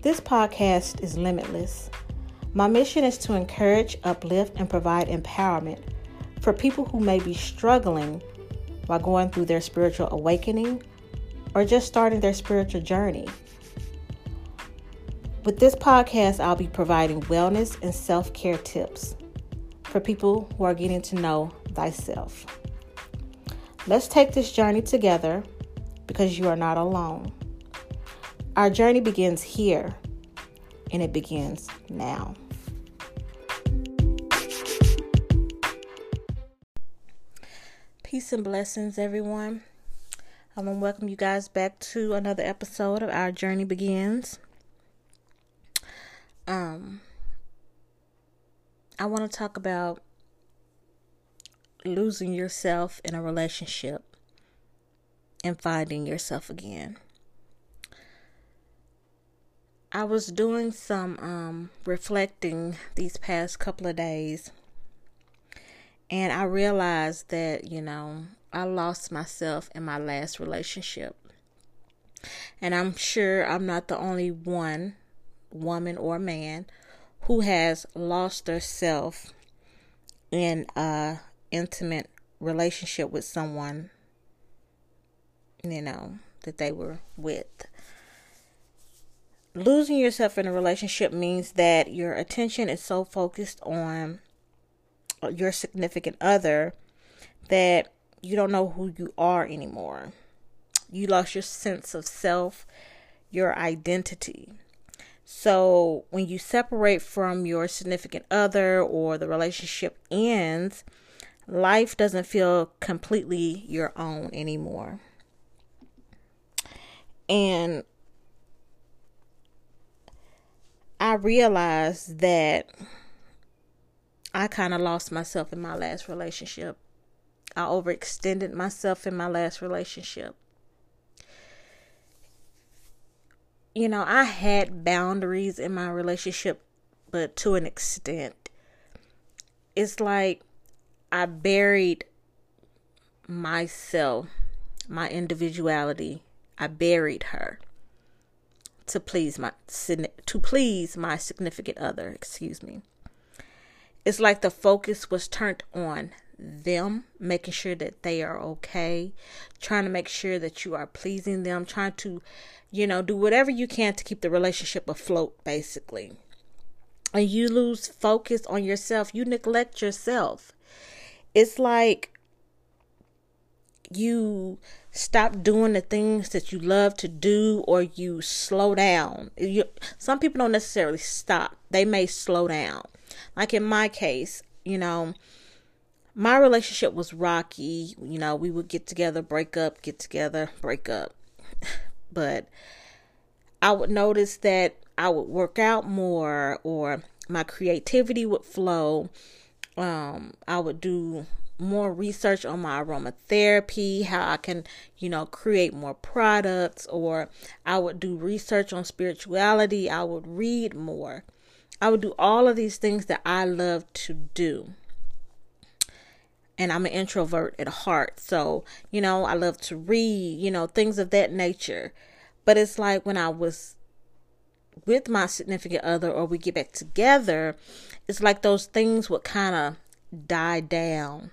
This podcast is limitless. My mission is to encourage, uplift, and provide empowerment for people who may be struggling while going through their spiritual awakening or just starting their spiritual journey. With this podcast, I'll be providing wellness and self care tips for people who are getting to know thyself. Let's take this journey together because you are not alone. Our journey begins here and it begins now. Peace and blessings, everyone. I want to welcome you guys back to another episode of Our Journey Begins. Um, I want to talk about losing yourself in a relationship and finding yourself again. I was doing some um, reflecting these past couple of days, and I realized that, you know, I lost myself in my last relationship. And I'm sure I'm not the only one, woman or man, who has lost herself in a intimate relationship with someone, you know, that they were with losing yourself in a relationship means that your attention is so focused on your significant other that you don't know who you are anymore. You lost your sense of self, your identity. So, when you separate from your significant other or the relationship ends, life doesn't feel completely your own anymore. And I realized that I kind of lost myself in my last relationship. I overextended myself in my last relationship. You know, I had boundaries in my relationship, but to an extent. It's like I buried myself, my individuality. I buried her to please my to please my significant other, excuse me. It's like the focus was turned on them, making sure that they are okay, trying to make sure that you are pleasing them, trying to, you know, do whatever you can to keep the relationship afloat, basically. And you lose focus on yourself, you neglect yourself. It's like you stop doing the things that you love to do or you slow down. You, some people don't necessarily stop, they may slow down. Like in my case, you know, my relationship was rocky. You know, we would get together, break up, get together, break up. But I would notice that I would work out more or my creativity would flow. Um, I would do more research on my aromatherapy, how I can, you know, create more products, or I would do research on spirituality, I would read more. I would do all of these things that I love to do. And I'm an introvert at heart. So, you know, I love to read, you know, things of that nature. But it's like when I was with my significant other or we get back together, it's like those things would kind of die down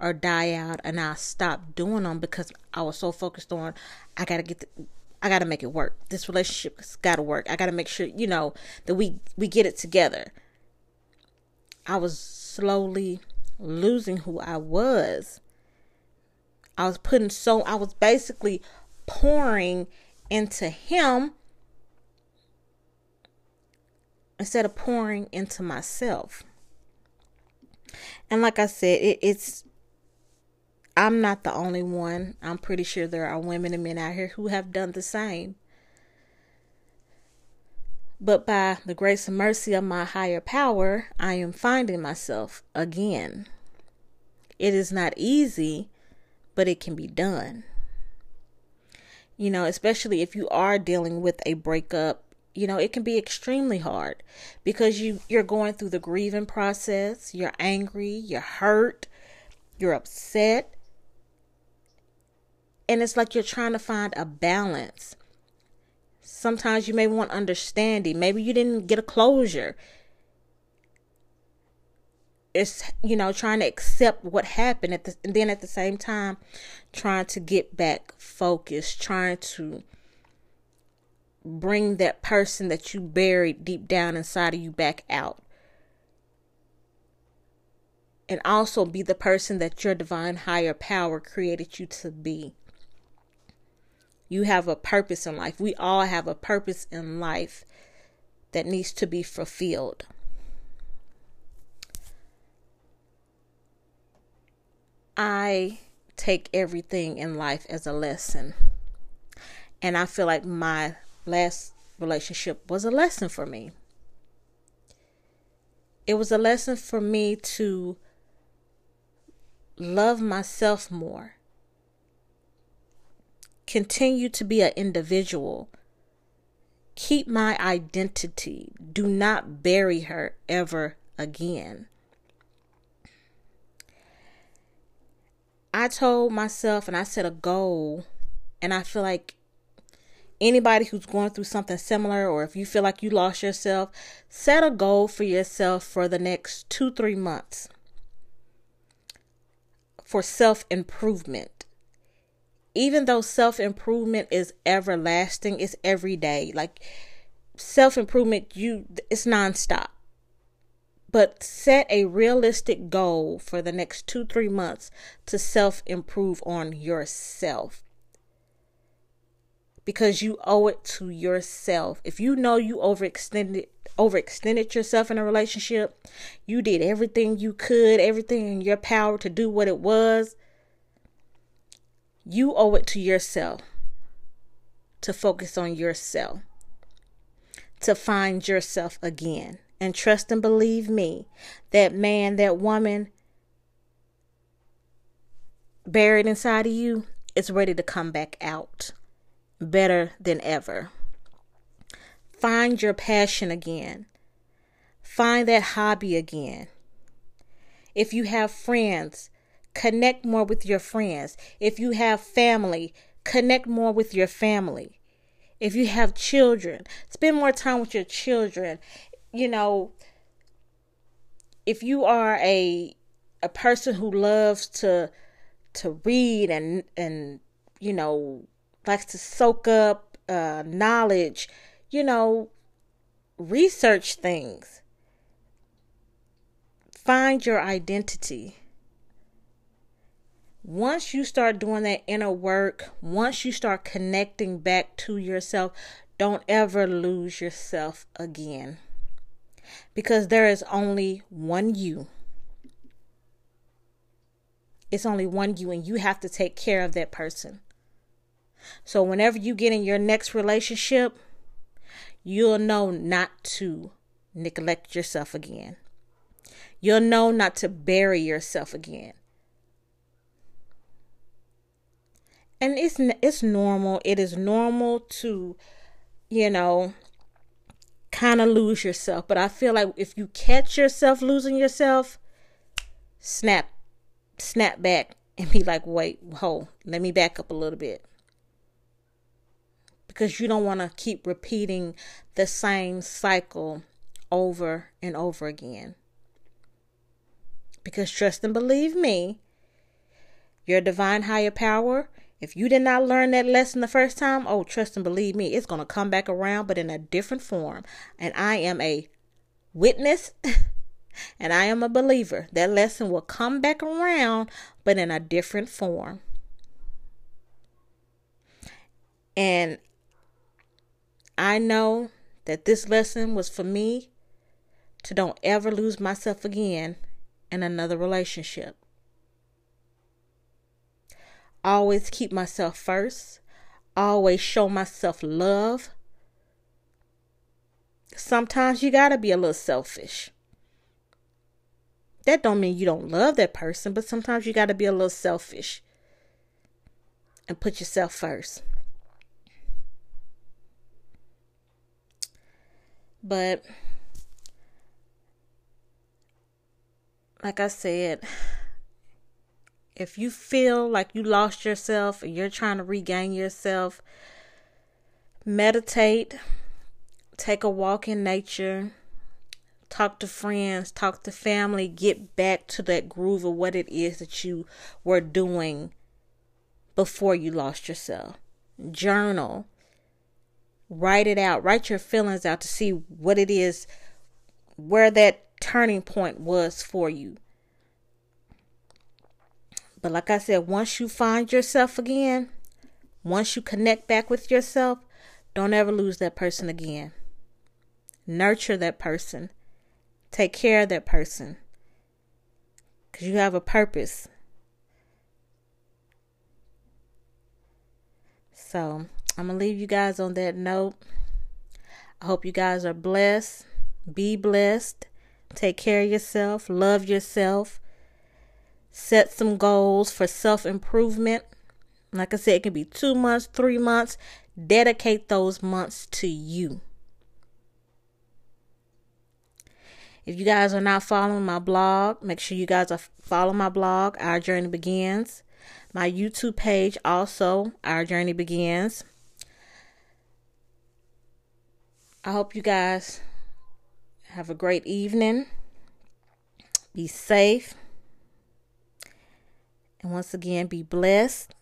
or die out and I stopped doing them because I was so focused on I gotta get the, I gotta make it work. This relationship's gotta work. I gotta make sure, you know, that we we get it together. I was slowly losing who I was. I was putting so I was basically pouring into him instead of pouring into myself. And like I said, it, it's I'm not the only one. I'm pretty sure there are women and men out here who have done the same. But by the grace and mercy of my higher power, I am finding myself again. It is not easy, but it can be done. You know, especially if you are dealing with a breakup, you know, it can be extremely hard because you you're going through the grieving process, you're angry, you're hurt, you're upset, and it's like you're trying to find a balance. Sometimes you may want understanding. Maybe you didn't get a closure. It's you know trying to accept what happened at the and then at the same time trying to get back focused, trying to bring that person that you buried deep down inside of you back out. And also be the person that your divine higher power created you to be. You have a purpose in life. We all have a purpose in life that needs to be fulfilled. I take everything in life as a lesson. And I feel like my last relationship was a lesson for me. It was a lesson for me to love myself more, continue to be an individual, keep my identity, do not bury her ever again. I told myself and I set a goal, and I feel like anybody who's going through something similar or if you feel like you lost yourself, set a goal for yourself for the next two, three months for self improvement. Even though self improvement is everlasting, it's every day. Like self improvement, you it's nonstop. But set a realistic goal for the next two, three months to self improve on yourself because you owe it to yourself. If you know you overextended overextended yourself in a relationship, you did everything you could, everything in your power to do what it was, you owe it to yourself to focus on yourself, to find yourself again. And trust and believe me, that man, that woman buried inside of you is ready to come back out better than ever. Find your passion again. Find that hobby again. If you have friends, connect more with your friends. If you have family, connect more with your family. If you have children, spend more time with your children. You know, if you are a a person who loves to to read and and you know likes to soak up uh, knowledge, you know, research things. Find your identity. Once you start doing that inner work, once you start connecting back to yourself, don't ever lose yourself again. Because there is only one you. It's only one you, and you have to take care of that person. So whenever you get in your next relationship, you'll know not to neglect yourself again. You'll know not to bury yourself again. And it's it's normal. It is normal to you know kind of lose yourself, but I feel like if you catch yourself losing yourself, snap snap back and be like, "Wait, hold. Let me back up a little bit." because you don't want to keep repeating the same cycle over and over again. Because trust and believe me, your divine higher power, if you did not learn that lesson the first time, oh, trust and believe me, it's going to come back around, but in a different form. And I am a witness and I am a believer. That lesson will come back around, but in a different form. And I know that this lesson was for me to don't ever lose myself again in another relationship. Always keep myself first. Always show myself love. Sometimes you got to be a little selfish. That don't mean you don't love that person, but sometimes you got to be a little selfish and put yourself first. But like I said, if you feel like you lost yourself and you're trying to regain yourself, meditate, take a walk in nature, talk to friends, talk to family, get back to that groove of what it is that you were doing before you lost yourself. Journal, write it out, write your feelings out to see what it is, where that turning point was for you. But like I said, once you find yourself again, once you connect back with yourself, don't ever lose that person again. Nurture that person. Take care of that person. Because you have a purpose. So I'm going to leave you guys on that note. I hope you guys are blessed. Be blessed. Take care of yourself. Love yourself. Set some goals for self improvement. Like I said, it can be two months, three months. Dedicate those months to you. If you guys are not following my blog, make sure you guys are follow my blog, Our Journey Begins. My YouTube page also, Our Journey Begins. I hope you guys have a great evening. Be safe. Once again, be blessed.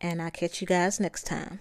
And I'll catch you guys next time.